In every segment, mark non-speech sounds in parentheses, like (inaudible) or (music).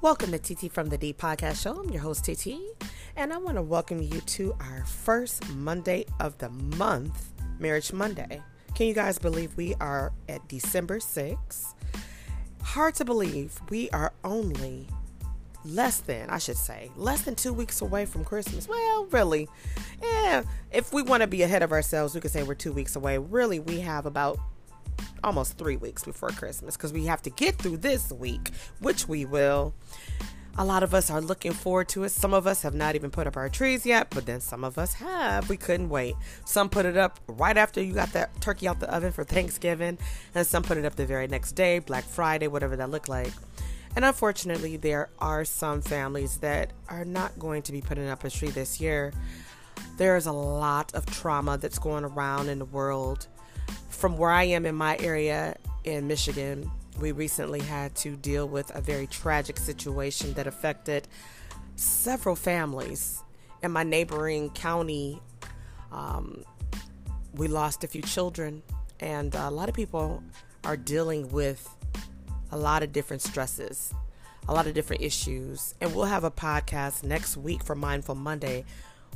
Welcome to TT from the D podcast show. I'm your host, TT, and I want to welcome you to our first Monday of the month, Marriage Monday. Can you guys believe we are at December 6th? Hard to believe we are only less than, I should say, less than two weeks away from Christmas. Well, really, yeah, if we want to be ahead of ourselves, we could say we're two weeks away. Really, we have about almost three weeks before Christmas because we have to get through this week, which we will. A lot of us are looking forward to it. Some of us have not even put up our trees yet, but then some of us have. We couldn't wait. Some put it up right after you got that turkey out the oven for Thanksgiving, and some put it up the very next day, Black Friday, whatever that looked like. And unfortunately, there are some families that are not going to be putting up a tree this year. There's a lot of trauma that's going around in the world from where I am in my area in Michigan, we recently had to deal with a very tragic situation that affected several families. In my neighboring county, um, we lost a few children, and a lot of people are dealing with a lot of different stresses, a lot of different issues. And we'll have a podcast next week for Mindful Monday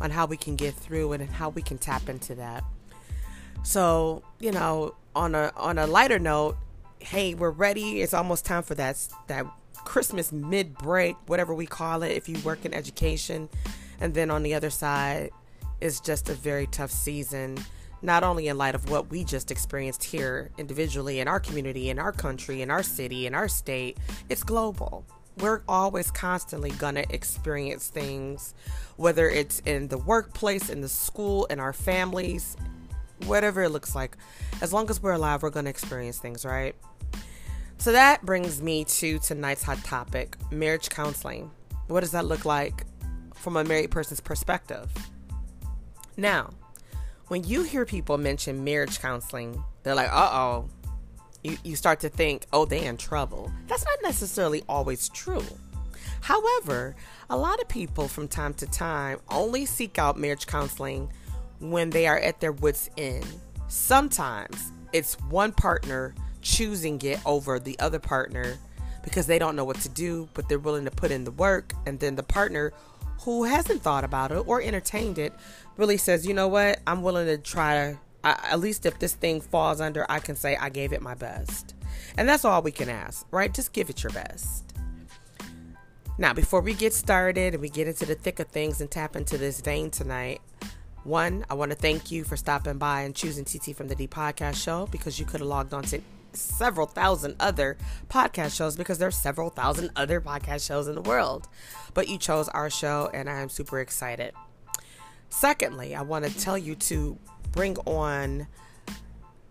on how we can get through and how we can tap into that. So, you know, on a on a lighter note, hey, we're ready. It's almost time for that that Christmas mid break, whatever we call it, if you work in education. And then on the other side, it's just a very tough season, not only in light of what we just experienced here individually in our community, in our country, in our city, in our state, it's global. We're always constantly going to experience things, whether it's in the workplace, in the school, in our families, whatever it looks like. As long as we're alive, we're going to experience things, right? So that brings me to tonight's hot topic marriage counseling. What does that look like from a married person's perspective? Now, when you hear people mention marriage counseling, they're like, uh oh. You, you start to think, oh, they're in trouble. That's not necessarily always true. However, a lot of people from time to time only seek out marriage counseling when they are at their wits' end. Sometimes it's one partner choosing it over the other partner because they don't know what to do, but they're willing to put in the work. And then the partner who hasn't thought about it or entertained it really says, you know what, I'm willing to try. I, at least if this thing falls under, I can say I gave it my best. And that's all we can ask, right? Just give it your best. Now, before we get started and we get into the thick of things and tap into this vein tonight, one, I want to thank you for stopping by and choosing TT from the D podcast show because you could have logged on to several thousand other podcast shows because there's several thousand other podcast shows in the world. But you chose our show and I am super excited. Secondly, I want to tell you to bring on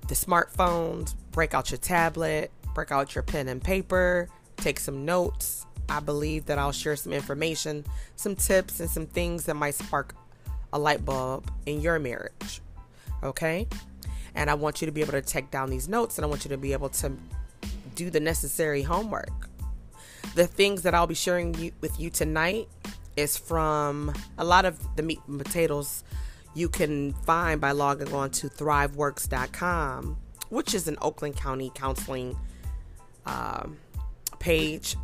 the smartphones, break out your tablet, break out your pen and paper, take some notes. I believe that I'll share some information, some tips, and some things that might spark a light bulb in your marriage. Okay? And I want you to be able to take down these notes and I want you to be able to do the necessary homework. The things that I'll be sharing you, with you tonight is from a lot of the meat and potatoes you can find by logging on to thriveworks.com, which is an Oakland County counseling um, page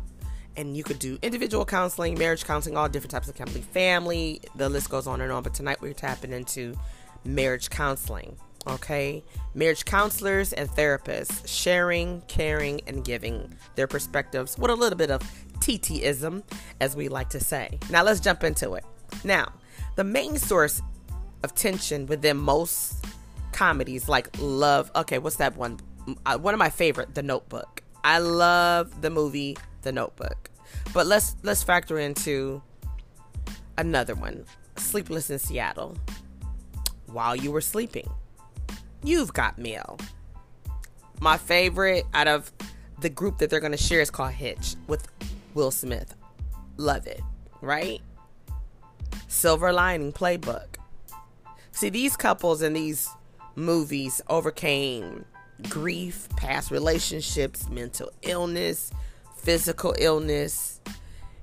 and you could do individual counseling, marriage counseling, all different types of counseling, family, the list goes on and on. But tonight we're tapping into marriage counseling. Okay, marriage counselors and therapists sharing, caring, and giving their perspectives with a little bit of TTism, as we like to say. Now let's jump into it. Now, the main source of tension within most comedies, like Love. Okay, what's that one? Uh, one of my favorite, The Notebook. I love the movie The Notebook. But let's let's factor into another one. Sleepless in Seattle. While you were sleeping. You've got mail. My favorite out of the group that they're going to share is called Hitch with Will Smith. Love it, right? Silver Lining Playbook. See, these couples in these movies overcame grief, past relationships, mental illness, physical illness,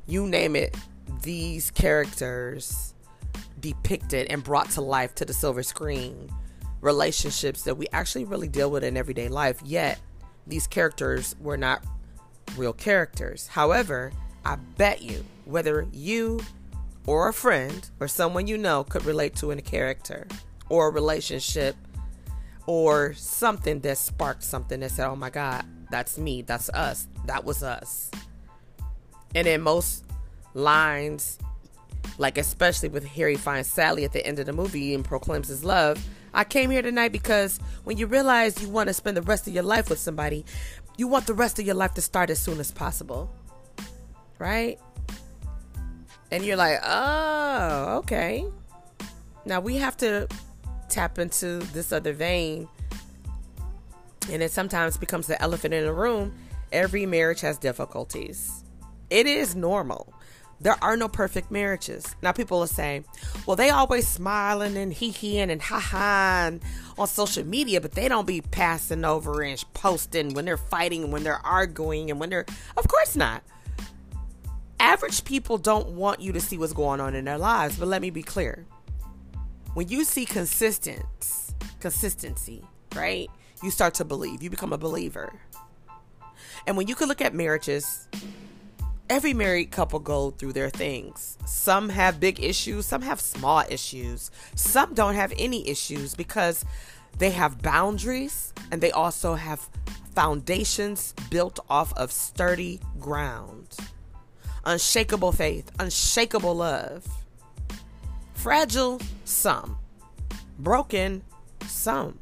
you name it, these characters depicted and brought to life to the silver screen relationships that we actually really deal with in everyday life, yet these characters were not real characters. However, I bet you, whether you or a friend or someone you know could relate to in a character or a relationship or something that sparked something that said, oh my God, that's me, that's us, that was us. And in most lines, like especially with Harry finds Sally at the end of the movie and proclaims his love, I came here tonight because when you realize you want to spend the rest of your life with somebody, you want the rest of your life to start as soon as possible. Right? And you're like, oh, okay. Now we have to tap into this other vein. And it sometimes becomes the elephant in the room. Every marriage has difficulties. It is normal. There are no perfect marriages. Now people are saying, well, they always smiling and hee heeing and ha ha on social media, but they don't be passing over and posting when they're fighting and when they're arguing and when they're, of course not. Average people don't want you to see what's going on in their lives, but let me be clear. When you see consistent consistency, right? You start to believe. You become a believer. And when you can look at marriages every married couple go through their things. Some have big issues, some have small issues. Some don't have any issues because they have boundaries and they also have foundations built off of sturdy ground. Unshakable faith, unshakable love. Fragile, some. Broken, some.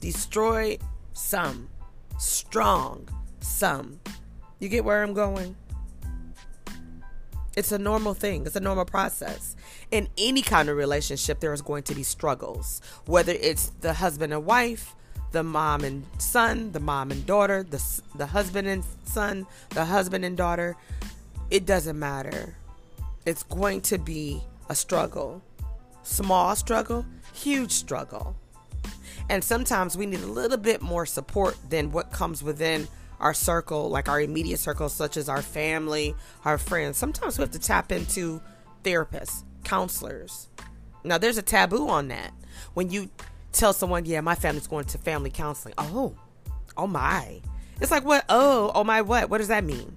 Destroyed, some. Strong, some. You get where I'm going? It's a normal thing, it's a normal process. In any kind of relationship, there is going to be struggles, whether it's the husband and wife, the mom and son, the mom and daughter, the, the husband and son, the husband and daughter. It doesn't matter. It's going to be a struggle. Small struggle, huge struggle. And sometimes we need a little bit more support than what comes within our circle, like our immediate circle, such as our family, our friends. Sometimes we have to tap into therapists, counselors. Now, there's a taboo on that. When you tell someone, yeah, my family's going to family counseling. Oh, oh my. It's like, what? Oh, oh my, what? What does that mean?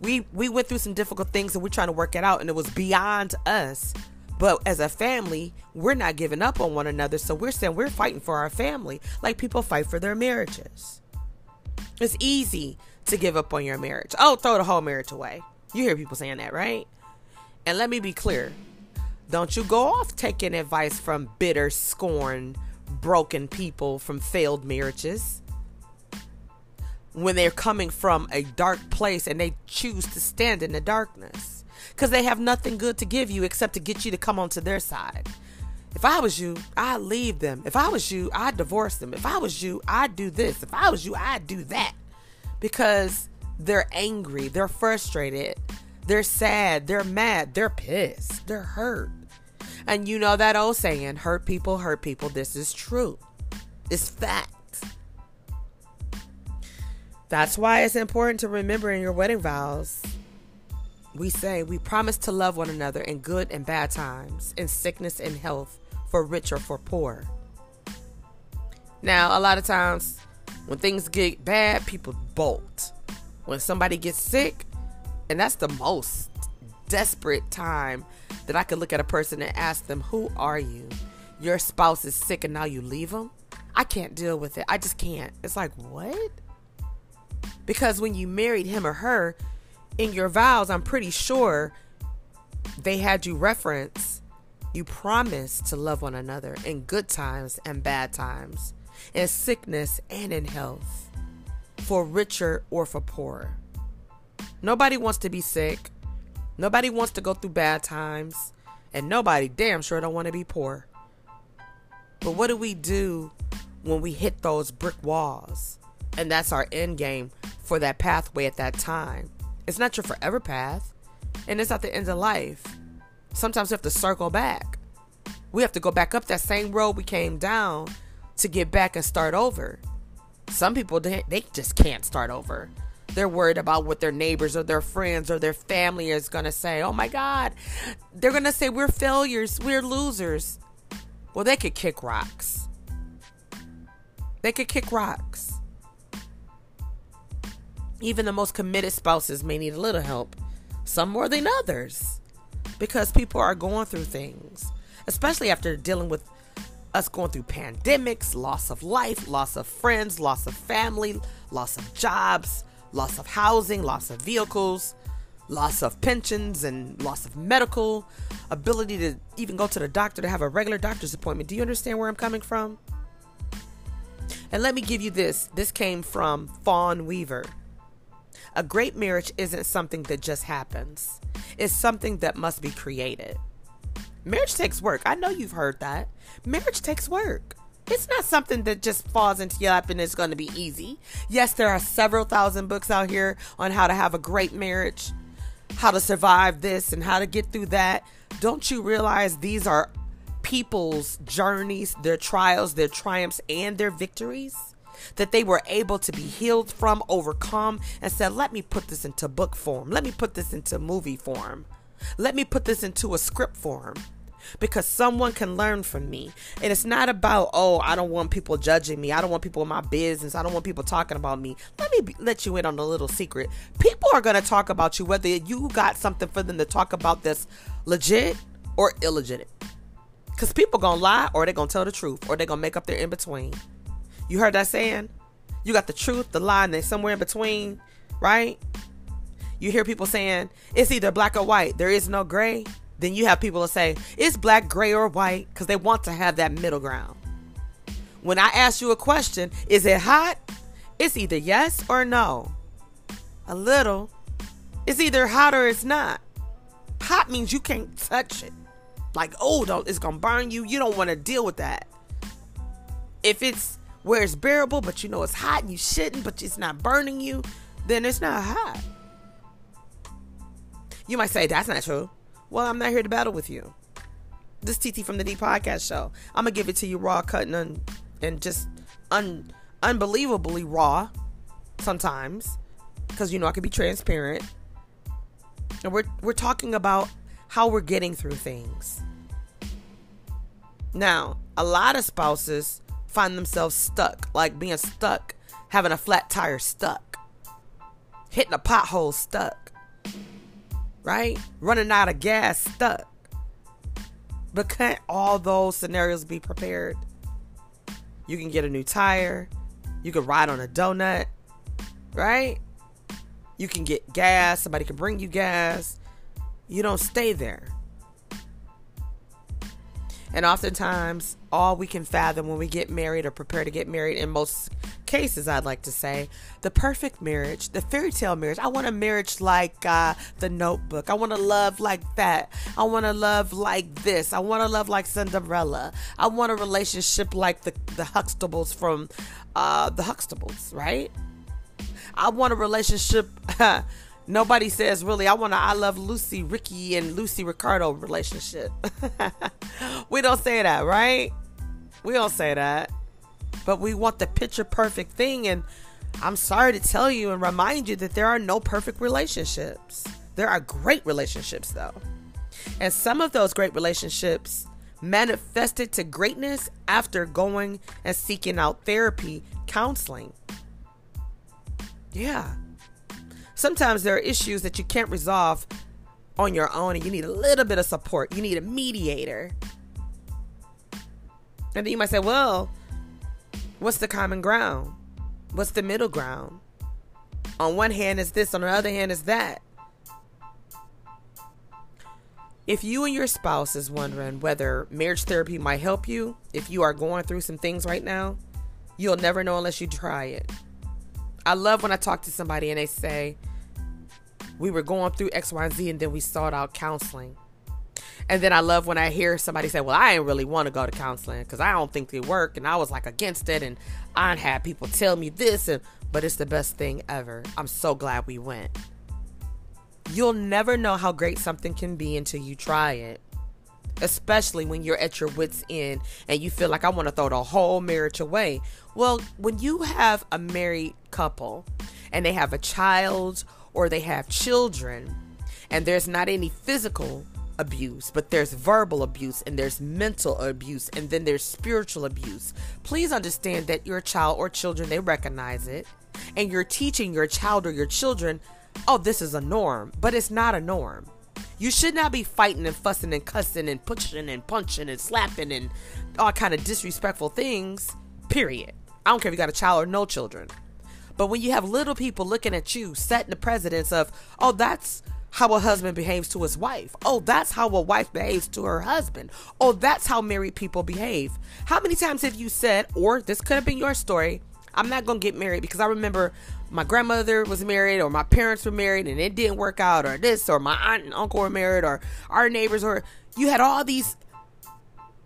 We we went through some difficult things and we're trying to work it out, and it was beyond us. But as a family, we're not giving up on one another. So we're saying we're fighting for our family like people fight for their marriages. It's easy to give up on your marriage. Oh, throw the whole marriage away. You hear people saying that, right? And let me be clear. Don't you go off taking advice from bitter, scorned, broken people from failed marriages when they're coming from a dark place and they choose to stand in the darkness because they have nothing good to give you except to get you to come onto their side. If I was you, I'd leave them. If I was you, I'd divorce them. If I was you, I'd do this. If I was you, I'd do that. Because they're angry, they're frustrated, they're sad, they're mad, they're pissed, they're hurt. And you know that old saying, hurt people, hurt people. This is true. It's fact. That's why it's important to remember in your wedding vows. We say we promise to love one another in good and bad times, in sickness and health, for rich or for poor. Now, a lot of times when things get bad, people bolt. When somebody gets sick, and that's the most desperate time that I could look at a person and ask them, Who are you? Your spouse is sick and now you leave them? I can't deal with it. I just can't. It's like, what? Because when you married him or her, in your vows, I'm pretty sure they had you reference you promise to love one another in good times and bad times, in sickness and in health, for richer or for poorer. Nobody wants to be sick. Nobody wants to go through bad times. And nobody damn sure don't want to be poor. But what do we do when we hit those brick walls? And that's our end game for that pathway at that time. It's not your forever path. And it's not the end of life sometimes we have to circle back. We have to go back up that same road we came down to get back and start over. Some people they, they just can't start over. They're worried about what their neighbors or their friends or their family is going to say. Oh my God. They're going to say we're failures, we're losers. Well, they could kick rocks. They could kick rocks. Even the most committed spouses may need a little help some more than others, because people are going through things, especially after dealing with us going through pandemics, loss of life, loss of friends, loss of family, loss of jobs, loss of housing, loss of vehicles, loss of pensions, and loss of medical ability to even go to the doctor to have a regular doctor's appointment. Do you understand where I'm coming from? And let me give you this this came from Fawn Weaver. A great marriage isn't something that just happens, it's something that must be created. Marriage takes work. I know you've heard that. Marriage takes work. It's not something that just falls into your lap and it's going to be easy. Yes, there are several thousand books out here on how to have a great marriage, how to survive this, and how to get through that. Don't you realize these are people's journeys, their trials, their triumphs, and their victories? That they were able to be healed from, overcome, and said, Let me put this into book form. Let me put this into movie form. Let me put this into a script form because someone can learn from me. And it's not about, oh, I don't want people judging me. I don't want people in my business. I don't want people talking about me. Let me be, let you in on a little secret. People are going to talk about you, whether you got something for them to talk about that's legit or illegitimate. Because people going to lie or they going to tell the truth or they going to make up their in between. You heard that saying? You got the truth, the lie, and then somewhere in between, right? you hear people saying it's either black or white, there is no gray, then you have people that say it's black, gray, or white because they want to have that middle ground. When I ask you a question, is it hot? It's either yes or no. A little. It's either hot or it's not. Hot means you can't touch it. Like, oh, it's going to burn you. You don't want to deal with that. If it's where it's bearable, but you know it's hot and you shouldn't, but it's not burning you, then it's not hot. You might say that's not true. Well, I'm not here to battle with you. This TT from the D Podcast Show. I'm gonna give it to you raw, cut, and and just un- unbelievably raw. Sometimes, because you know I can be transparent. And we're we're talking about how we're getting through things. Now, a lot of spouses find themselves stuck, like being stuck, having a flat tire stuck, hitting a pothole stuck right? Running out of gas, stuck. But can't all those scenarios be prepared? You can get a new tire. You can ride on a donut, right? You can get gas. Somebody can bring you gas. You don't stay there. And oftentimes, all we can fathom when we get married or prepare to get married, in most cases, I'd like to say, the perfect marriage, the fairy tale marriage. I want a marriage like uh, the notebook. I want to love like that. I want to love like this. I want to love like Cinderella. I want a relationship like the, the Huxtables from uh, the Huxtables, right? I want a relationship. (laughs) Nobody says really, I want to I love Lucy, Ricky, and Lucy Ricardo relationship. (laughs) we don't say that, right? We don't say that. But we want the picture perfect thing. And I'm sorry to tell you and remind you that there are no perfect relationships. There are great relationships, though. And some of those great relationships manifested to greatness after going and seeking out therapy, counseling. Yeah. Sometimes there are issues that you can't resolve on your own and you need a little bit of support. You need a mediator. And then you might say, well, what's the common ground? What's the middle ground? On one hand is this, on the other hand is that. If you and your spouse is wondering whether marriage therapy might help you, if you are going through some things right now, you'll never know unless you try it. I love when I talk to somebody and they say, We were going through X, Y, and Z, and then we sought out counseling. And then I love when I hear somebody say, Well, I didn't really want to go to counseling because I don't think they work. And I was like against it. And I had people tell me this. And, but it's the best thing ever. I'm so glad we went. You'll never know how great something can be until you try it. Especially when you're at your wits' end and you feel like I want to throw the whole marriage away. Well, when you have a married couple and they have a child or they have children and there's not any physical abuse, but there's verbal abuse and there's mental abuse and then there's spiritual abuse. Please understand that your child or children they recognize it and you're teaching your child or your children oh, this is a norm, but it's not a norm. You should not be fighting and fussing and cussing and pushing and punching and slapping and all kind of disrespectful things. Period. I don't care if you got a child or no children. But when you have little people looking at you, setting the precedence of, oh, that's how a husband behaves to his wife. Oh, that's how a wife behaves to her husband. Oh, that's how married people behave. How many times have you said, or this could have been your story, I'm not going to get married because I remember my grandmother was married or my parents were married and it didn't work out or this or my aunt and uncle were married or our neighbors or you had all these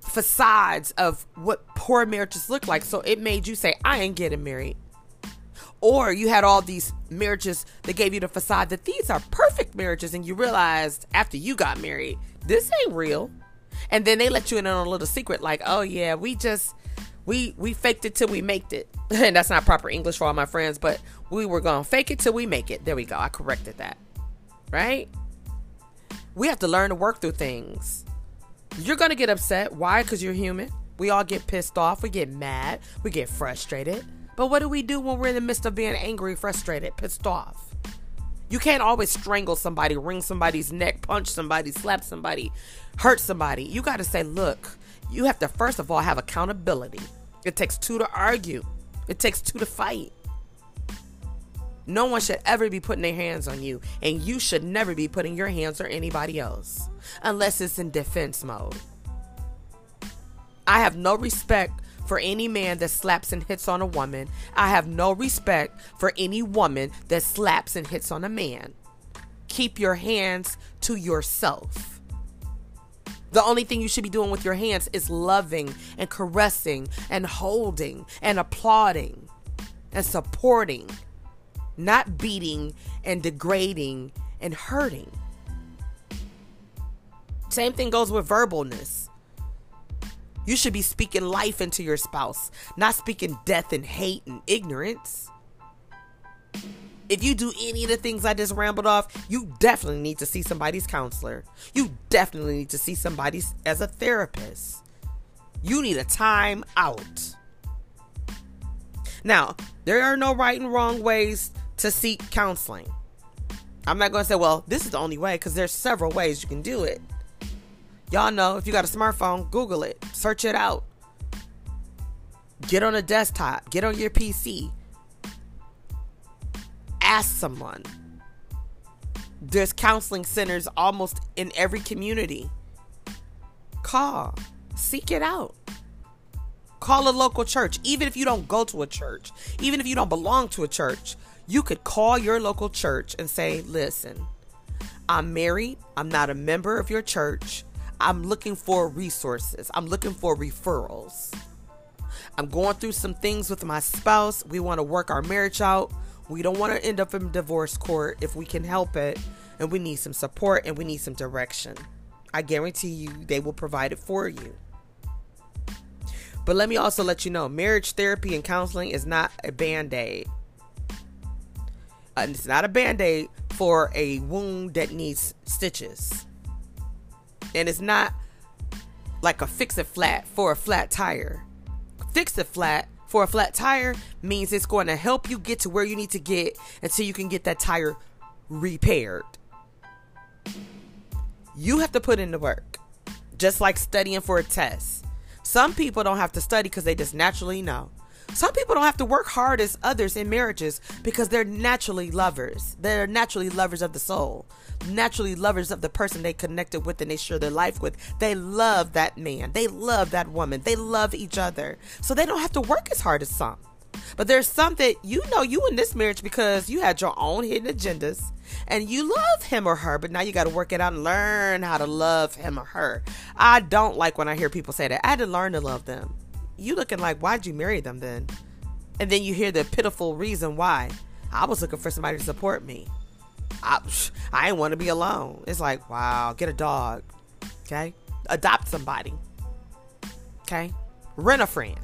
facades of what poor marriages look like. So it made you say, I ain't getting married. Or you had all these marriages that gave you the facade that these are perfect marriages, and you realized after you got married, this ain't real. And then they let you in on a little secret, like, oh yeah, we just we we faked it till we made it. (laughs) and that's not proper English for all my friends, but we were gonna fake it till we make it. There we go. I corrected that. Right? We have to learn to work through things. You're gonna get upset. Why? Because you're human. We all get pissed off. We get mad. We get frustrated. But what do we do when we're in the midst of being angry, frustrated, pissed off? You can't always strangle somebody, wring somebody's neck, punch somebody, slap somebody, hurt somebody. You got to say, look, you have to first of all have accountability. It takes two to argue, it takes two to fight. No one should ever be putting their hands on you, and you should never be putting your hands on anybody else unless it's in defense mode. I have no respect for any man that slaps and hits on a woman. I have no respect for any woman that slaps and hits on a man. Keep your hands to yourself. The only thing you should be doing with your hands is loving and caressing and holding and applauding and supporting, not beating and degrading and hurting. Same thing goes with verbalness. You should be speaking life into your spouse, not speaking death and hate and ignorance. If you do any of the things I just rambled off, you definitely need to see somebody's counselor. You definitely need to see somebody as a therapist. You need a time out. Now, there are no right and wrong ways to seek counseling. I'm not going to say, well, this is the only way because there's several ways you can do it. Y'all know if you got a smartphone, Google it, search it out. Get on a desktop, get on your PC. Ask someone. There's counseling centers almost in every community. Call, seek it out. Call a local church, even if you don't go to a church, even if you don't belong to a church. You could call your local church and say, Listen, I'm married, I'm not a member of your church I'm looking for resources. I'm looking for referrals. I'm going through some things with my spouse. We want to work our marriage out. We don't want to end up in divorce court if we can help it. And we need some support and we need some direction. I guarantee you they will provide it for you. But let me also let you know marriage therapy and counseling is not a band aid. It's not a band aid for a wound that needs stitches. And it's not like a fix it flat for a flat tire. Fix it flat for a flat tire means it's going to help you get to where you need to get until you can get that tire repaired. You have to put in the work, just like studying for a test. Some people don't have to study because they just naturally know. Some people don't have to work hard as others in marriages because they're naturally lovers. They're naturally lovers of the soul, naturally lovers of the person they connected with and they share their life with. They love that man. They love that woman. They love each other. So they don't have to work as hard as some. But there's some that you know you in this marriage because you had your own hidden agendas and you love him or her, but now you got to work it out and learn how to love him or her. I don't like when I hear people say that. I had to learn to love them you looking like why'd you marry them then? And then you hear the pitiful reason why. I was looking for somebody to support me. I, (sighs) I want to be alone. It's like, wow, get a dog. Okay? Adopt somebody. Okay? Rent a friend.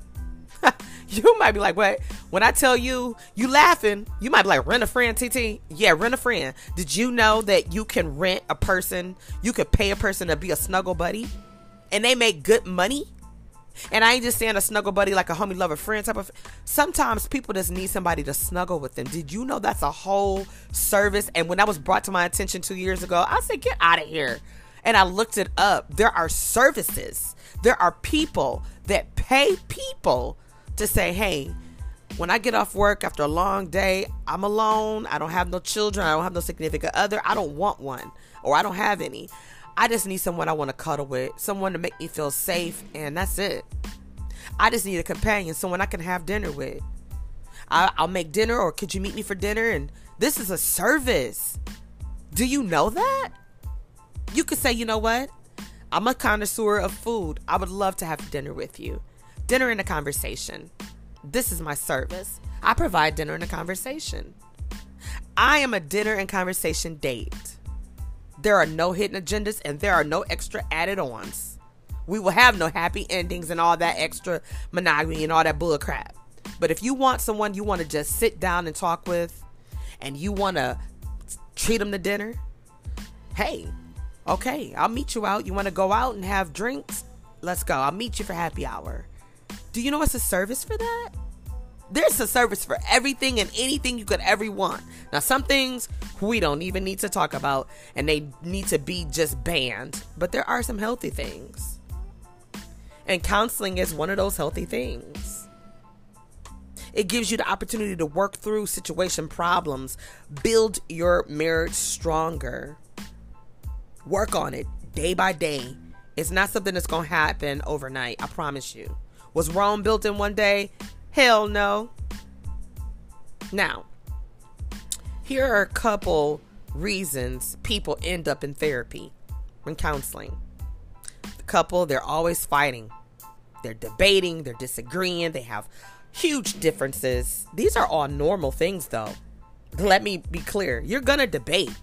(laughs) you might be like, what? When I tell you, you laughing, you might be like, rent a friend, TT? Yeah, rent a friend. Did you know that you can rent a person, you could pay a person to be a snuggle buddy, and they make good money? And I ain't just saying a snuggle buddy like a homie lover friend type of. Sometimes people just need somebody to snuggle with them. Did you know that's a whole service? And when that was brought to my attention two years ago, I said, get out of here. And I looked it up. There are services, there are people that pay people to say, hey, when I get off work after a long day, I'm alone. I don't have no children. I don't have no significant other. I don't want one, or I don't have any. I just need someone I want to cuddle with, someone to make me feel safe, and that's it. I just need a companion, someone I can have dinner with. I, will make dinner, or could you meet me for dinner? And this is a service. Do you know that? You could say, you know what? I'm a connoisseur of food. I would love to have dinner with you. Dinner and a conversation. This is my service. I provide dinner and a conversation. I am a dinner and conversation date. There are no hidden agendas and there are no extra added ons. We will have no happy endings and all that extra monogamy and all that bull crap. But if you want someone you want to just sit down and talk with and you want to treat them to dinner, hey, okay, I'll meet you out. You want to go out and have drinks? Let's go. I'll meet you for happy hour. Do you know what's a service for that? There's a service for everything and anything you could ever want. Now, some things we don't even need to talk about and they need to be just banned, but there are some healthy things. And counseling is one of those healthy things. It gives you the opportunity to work through situation problems, build your marriage stronger, work on it day by day. It's not something that's going to happen overnight, I promise you. Was Rome built in one day? Hell no. Now, here are a couple reasons people end up in therapy and counseling. The couple, they're always fighting. They're debating, they're disagreeing, they have huge differences. These are all normal things though. Let me be clear. You're going to debate.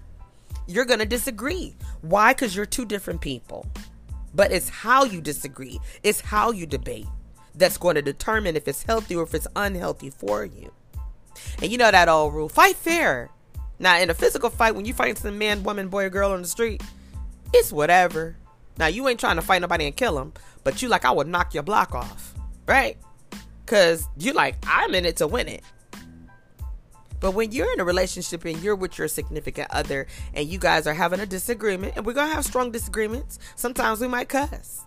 You're going to disagree. Why? Cuz you're two different people. But it's how you disagree. It's how you debate that's going to determine if it's healthy or if it's unhealthy for you. And you know that old rule fight fair. Now, in a physical fight, when you fight some man, woman, boy, or girl on the street, it's whatever. Now, you ain't trying to fight nobody and kill them, but you like, I would knock your block off, right? Because you like, I'm in it to win it. But when you're in a relationship and you're with your significant other and you guys are having a disagreement, and we're going to have strong disagreements, sometimes we might cuss.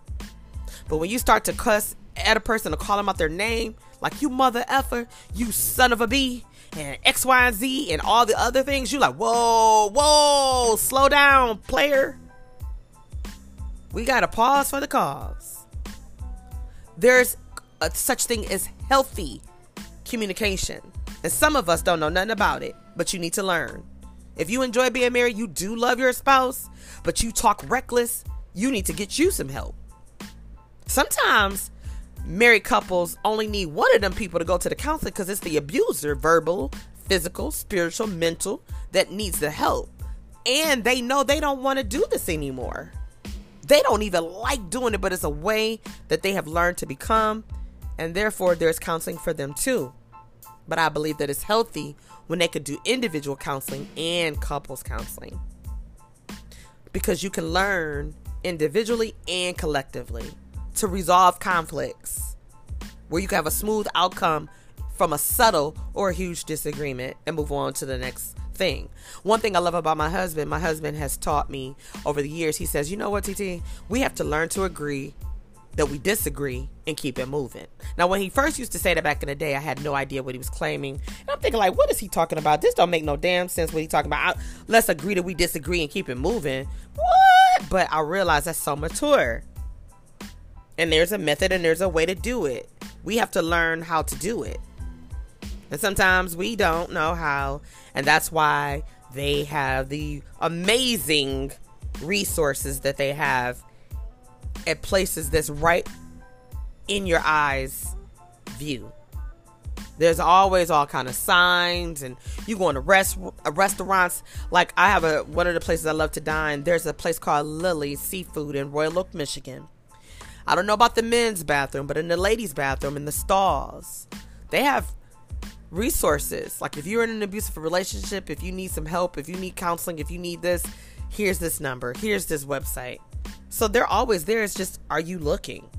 But when you start to cuss at a person to call them out their name, like you mother effer, you son of a b, and X, Y, and Z, and all the other things, you're like, whoa, whoa, slow down, player. We got to pause for the cause. There's a, such thing as healthy communication. And some of us don't know nothing about it, but you need to learn. If you enjoy being married, you do love your spouse, but you talk reckless, you need to get you some help. Sometimes married couples only need one of them people to go to the counselor because it's the abuser, verbal, physical, spiritual, mental, that needs the help. And they know they don't want to do this anymore. They don't even like doing it, but it's a way that they have learned to become. And therefore, there's counseling for them too. But I believe that it's healthy when they could do individual counseling and couples counseling. Because you can learn individually and collectively to resolve conflicts where you can have a smooth outcome from a subtle or a huge disagreement and move on to the next thing. One thing I love about my husband, my husband has taught me over the years, he says, you know what, TT? We have to learn to agree that we disagree and keep it moving. Now, when he first used to say that back in the day, I had no idea what he was claiming. And I'm thinking, like, what is he talking about? This don't make no damn sense what he talking about. Let's agree that we disagree and keep it moving. What? But I realized that's so mature. And there's a method and there's a way to do it. We have to learn how to do it. And sometimes we don't know how. And that's why they have the amazing resources that they have at places that's right in your eyes view. There's always all kind of signs, and you go into rest restaurants. Like I have a one of the places I love to dine. There's a place called Lily Seafood in Royal Oak, Michigan, I don't know about the men's bathroom, but in the ladies' bathroom, in the stalls, they have resources. Like if you're in an abusive relationship, if you need some help, if you need counseling, if you need this, here's this number, here's this website. So they're always there. It's just, are you looking?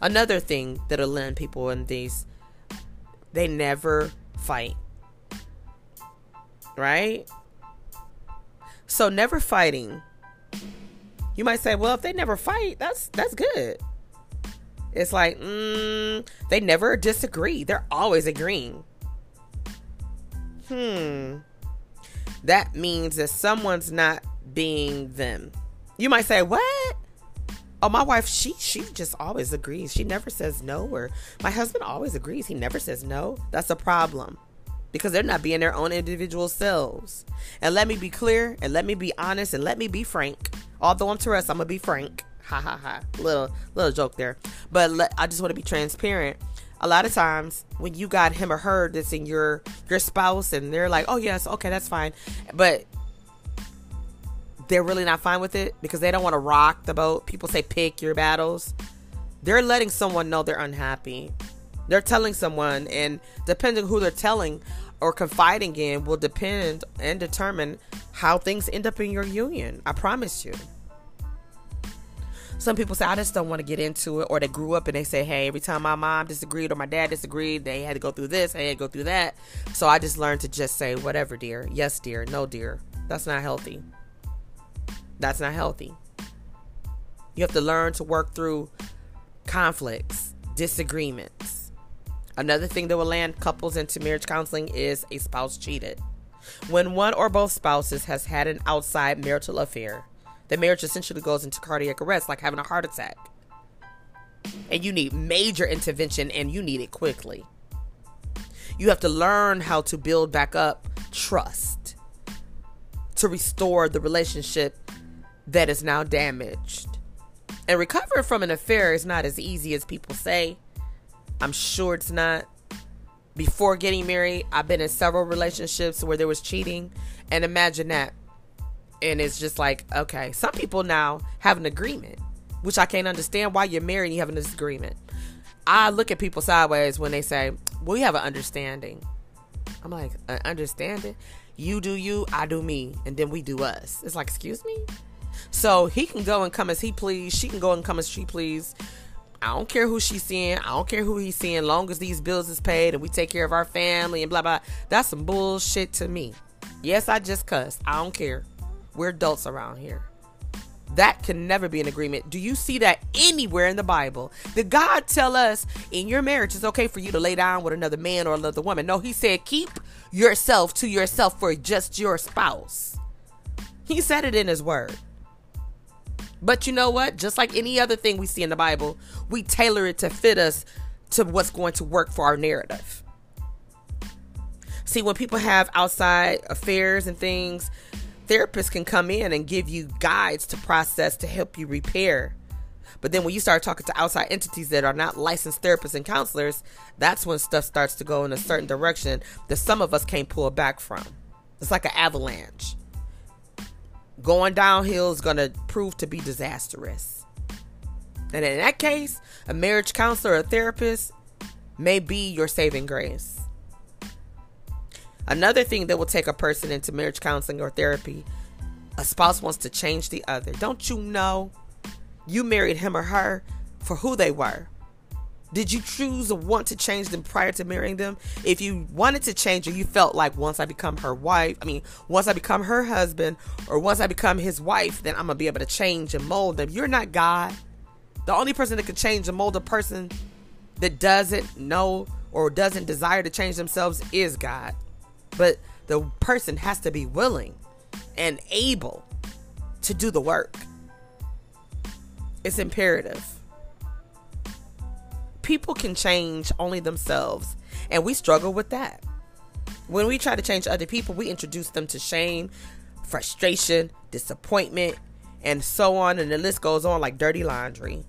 Another thing that'll land people in these, they never fight. Right? So never fighting. You might say, well, if they never fight, that's that's good. It's like, mm, they never disagree. They're always agreeing. Hmm. That means that someone's not being them. You might say, what? Oh, my wife, she she just always agrees. She never says no. Or my husband always agrees. He never says no. That's a problem. Because they're not being their own individual selves. And let me be clear and let me be honest and let me be frank. Although I'm Teresa, I'm gonna be frank. Ha ha ha. Little little joke there. But let, I just want to be transparent. A lot of times when you got him or her that's in your your spouse and they're like, oh yes, okay, that's fine. But they're really not fine with it because they don't want to rock the boat. People say pick your battles. They're letting someone know they're unhappy. They're telling someone, and depending who they're telling or confiding in will depend and determine how things end up in your union. I promise you. Some people say, I just don't want to get into it, or they grew up and they say, hey, every time my mom disagreed or my dad disagreed, they had to go through this, they had to go through that. So I just learned to just say, whatever, dear. Yes, dear. No, dear. That's not healthy. That's not healthy. You have to learn to work through conflicts, disagreements. Another thing that will land couples into marriage counseling is a spouse cheated. When one or both spouses has had an outside marital affair, the marriage essentially goes into cardiac arrest, like having a heart attack. And you need major intervention and you need it quickly. You have to learn how to build back up trust to restore the relationship that is now damaged. And recovering from an affair is not as easy as people say. I'm sure it's not. Before getting married, I've been in several relationships where there was cheating. And imagine that. And it's just like, okay, some people now have an agreement, which I can't understand why you're married and you have a disagreement. I look at people sideways when they say, we have an understanding. I'm like, an understanding? You do you, I do me, and then we do us. It's like, excuse me? So he can go and come as he please. She can go and come as she please. I don't care who she's seeing. I don't care who he's seeing. Long as these bills is paid and we take care of our family and blah blah. That's some bullshit to me. Yes, I just cussed. I don't care. We're adults around here. That can never be an agreement. Do you see that anywhere in the Bible? Did God tell us in your marriage it's okay for you to lay down with another man or another woman? No, He said keep yourself to yourself for just your spouse. He said it in His Word. But you know what? Just like any other thing we see in the Bible, we tailor it to fit us to what's going to work for our narrative. See, when people have outside affairs and things, therapists can come in and give you guides to process to help you repair. But then when you start talking to outside entities that are not licensed therapists and counselors, that's when stuff starts to go in a certain direction that some of us can't pull back from. It's like an avalanche going downhill is going to prove to be disastrous. And in that case, a marriage counselor or therapist may be your saving grace. Another thing that will take a person into marriage counseling or therapy, a spouse wants to change the other. Don't you know you married him or her for who they were? Did you choose or want to change them prior to marrying them? If you wanted to change or you felt like once I become her wife, I mean, once I become her husband or once I become his wife, then I'm going to be able to change and mold them. You're not God. The only person that can change and mold a person that doesn't know or doesn't desire to change themselves is God. But the person has to be willing and able to do the work. It's imperative people can change only themselves, and we struggle with that. When we try to change other people, we introduce them to shame, frustration, disappointment, and so on, and the list goes on like dirty laundry.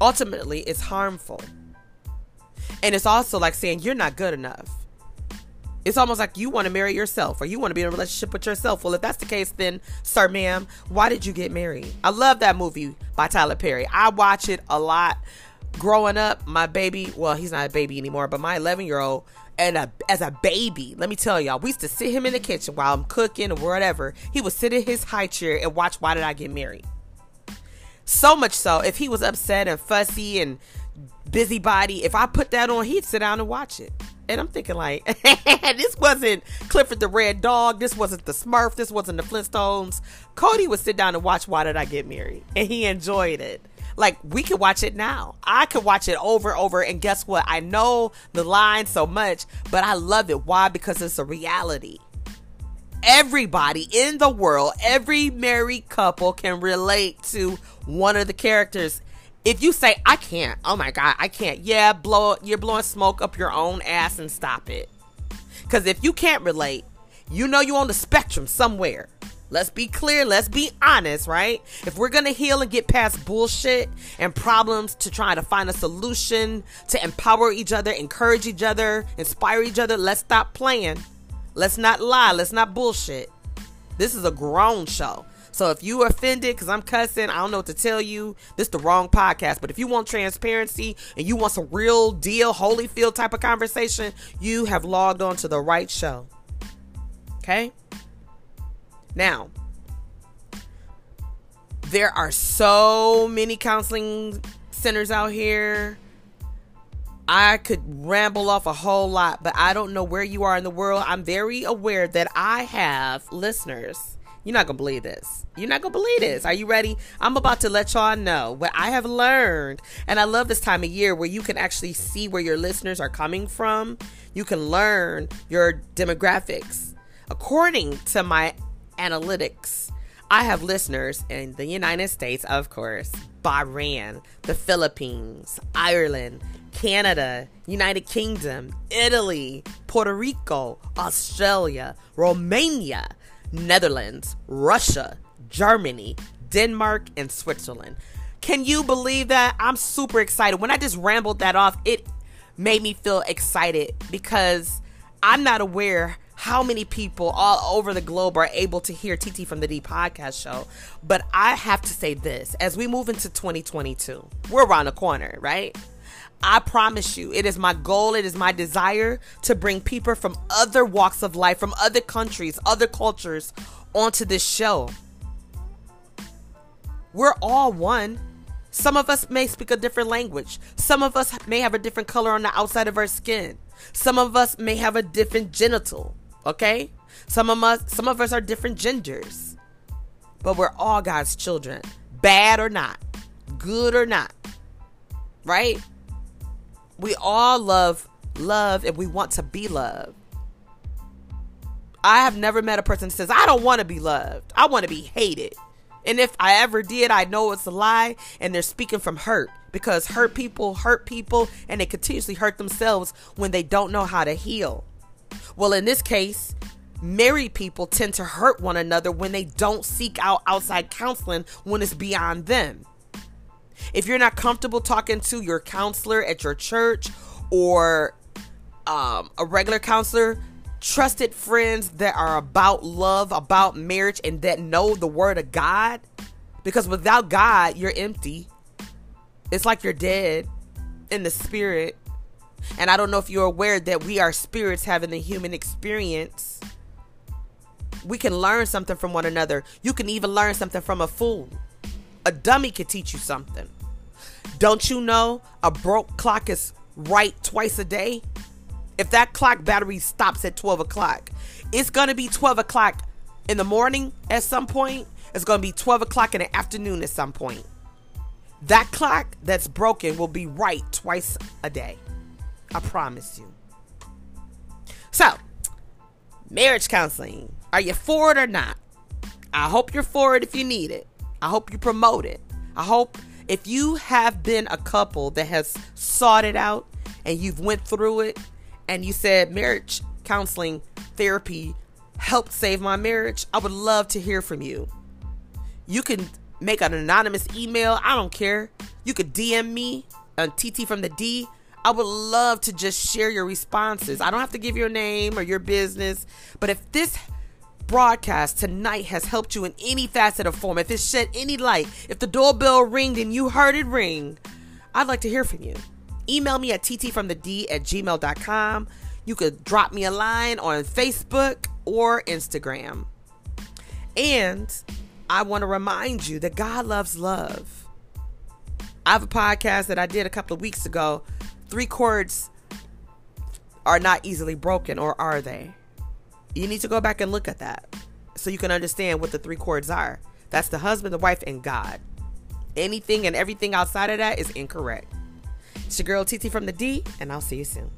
Ultimately, it's harmful. And it's also like saying you're not good enough. It's almost like you want to marry yourself or you want to be in a relationship with yourself. Well, if that's the case, then, sir, ma'am, why did you get married? I love that movie by Tyler Perry. I watch it a lot. Growing up, my baby, well, he's not a baby anymore, but my 11 year old, and a, as a baby, let me tell y'all, we used to sit him in the kitchen while I'm cooking or whatever. He would sit in his high chair and watch Why Did I Get Married? So much so, if he was upset and fussy and busybody, if I put that on, he'd sit down and watch it. And I'm thinking like, (laughs) this wasn't Clifford the Red Dog. This wasn't the Smurf. This wasn't the Flintstones. Cody would sit down and watch Why Did I Get Married? And he enjoyed it. Like we could watch it now. I could watch it over and over. And guess what? I know the line so much, but I love it. Why? Because it's a reality. Everybody in the world, every married couple can relate to one of the characters if you say I can't, oh my god, I can't. Yeah, blow you're blowing smoke up your own ass and stop it. Cuz if you can't relate, you know you're on the spectrum somewhere. Let's be clear, let's be honest, right? If we're going to heal and get past bullshit and problems to try to find a solution, to empower each other, encourage each other, inspire each other, let's stop playing. Let's not lie, let's not bullshit. This is a grown show. So if you offended because I'm cussing, I don't know what to tell you. This is the wrong podcast. But if you want transparency and you want some real deal, Holyfield type of conversation, you have logged on to the right show. Okay? Now, there are so many counseling centers out here. I could ramble off a whole lot, but I don't know where you are in the world. I'm very aware that I have listeners you're not gonna believe this. You're not gonna believe this. Are you ready? I'm about to let y'all know what I have learned. And I love this time of year where you can actually see where your listeners are coming from. You can learn your demographics. According to my analytics, I have listeners in the United States, of course, Bahrain, the Philippines, Ireland, Canada, United Kingdom, Italy, Puerto Rico, Australia, Romania, Netherlands, Russia, Germany, Denmark, and Switzerland. Can you believe that? I'm super excited. When I just rambled that off, it made me feel excited because I'm not aware how many people all over the globe are able to hear TT from the D podcast show. But I have to say this as we move into 2022, we're around the corner, right? I promise you, it is my goal, it is my desire to bring people from other walks of life, from other countries, other cultures onto this show. We're all one. Some of us may speak a different language. Some of us may have a different color on the outside of our skin. Some of us may have a different genital, okay? Some of us some of us are different genders. But we're all God's children, bad or not, good or not. Right? We all love love and we want to be loved. I have never met a person that says, I don't want to be loved. I want to be hated. And if I ever did, I know it's a lie and they're speaking from hurt because hurt people hurt people and they continuously hurt themselves when they don't know how to heal. Well, in this case, married people tend to hurt one another when they don't seek out outside counseling when it's beyond them. If you're not comfortable talking to your counselor at your church or um, a regular counselor, trusted friends that are about love, about marriage, and that know the word of God. Because without God, you're empty. It's like you're dead in the spirit. And I don't know if you're aware that we are spirits having the human experience. We can learn something from one another. You can even learn something from a fool. A dummy could teach you something. Don't you know a broke clock is right twice a day? If that clock battery stops at 12 o'clock, it's going to be 12 o'clock in the morning at some point. It's going to be 12 o'clock in the afternoon at some point. That clock that's broken will be right twice a day. I promise you. So, marriage counseling. Are you for it or not? I hope you're for it if you need it. I hope you promote it. I hope if you have been a couple that has sought it out and you've went through it and you said marriage counseling therapy helped save my marriage, I would love to hear from you. You can make an anonymous email, I don't care. You could DM me uh, on TT from the D. I would love to just share your responses. I don't have to give your name or your business, but if this broadcast tonight has helped you in any facet of form, if it shed any light, if the doorbell ringed and you heard it ring, I'd like to hear from you. Email me at ttfromthed at gmail.com. You could drop me a line on Facebook or Instagram. And I want to remind you that God loves love. I have a podcast that I did a couple of weeks ago. Three cords are not easily broken, or are they? You need to go back and look at that so you can understand what the three cords are. That's the husband, the wife, and God. Anything and everything outside of that is incorrect. It's your girl TT from the D, and I'll see you soon.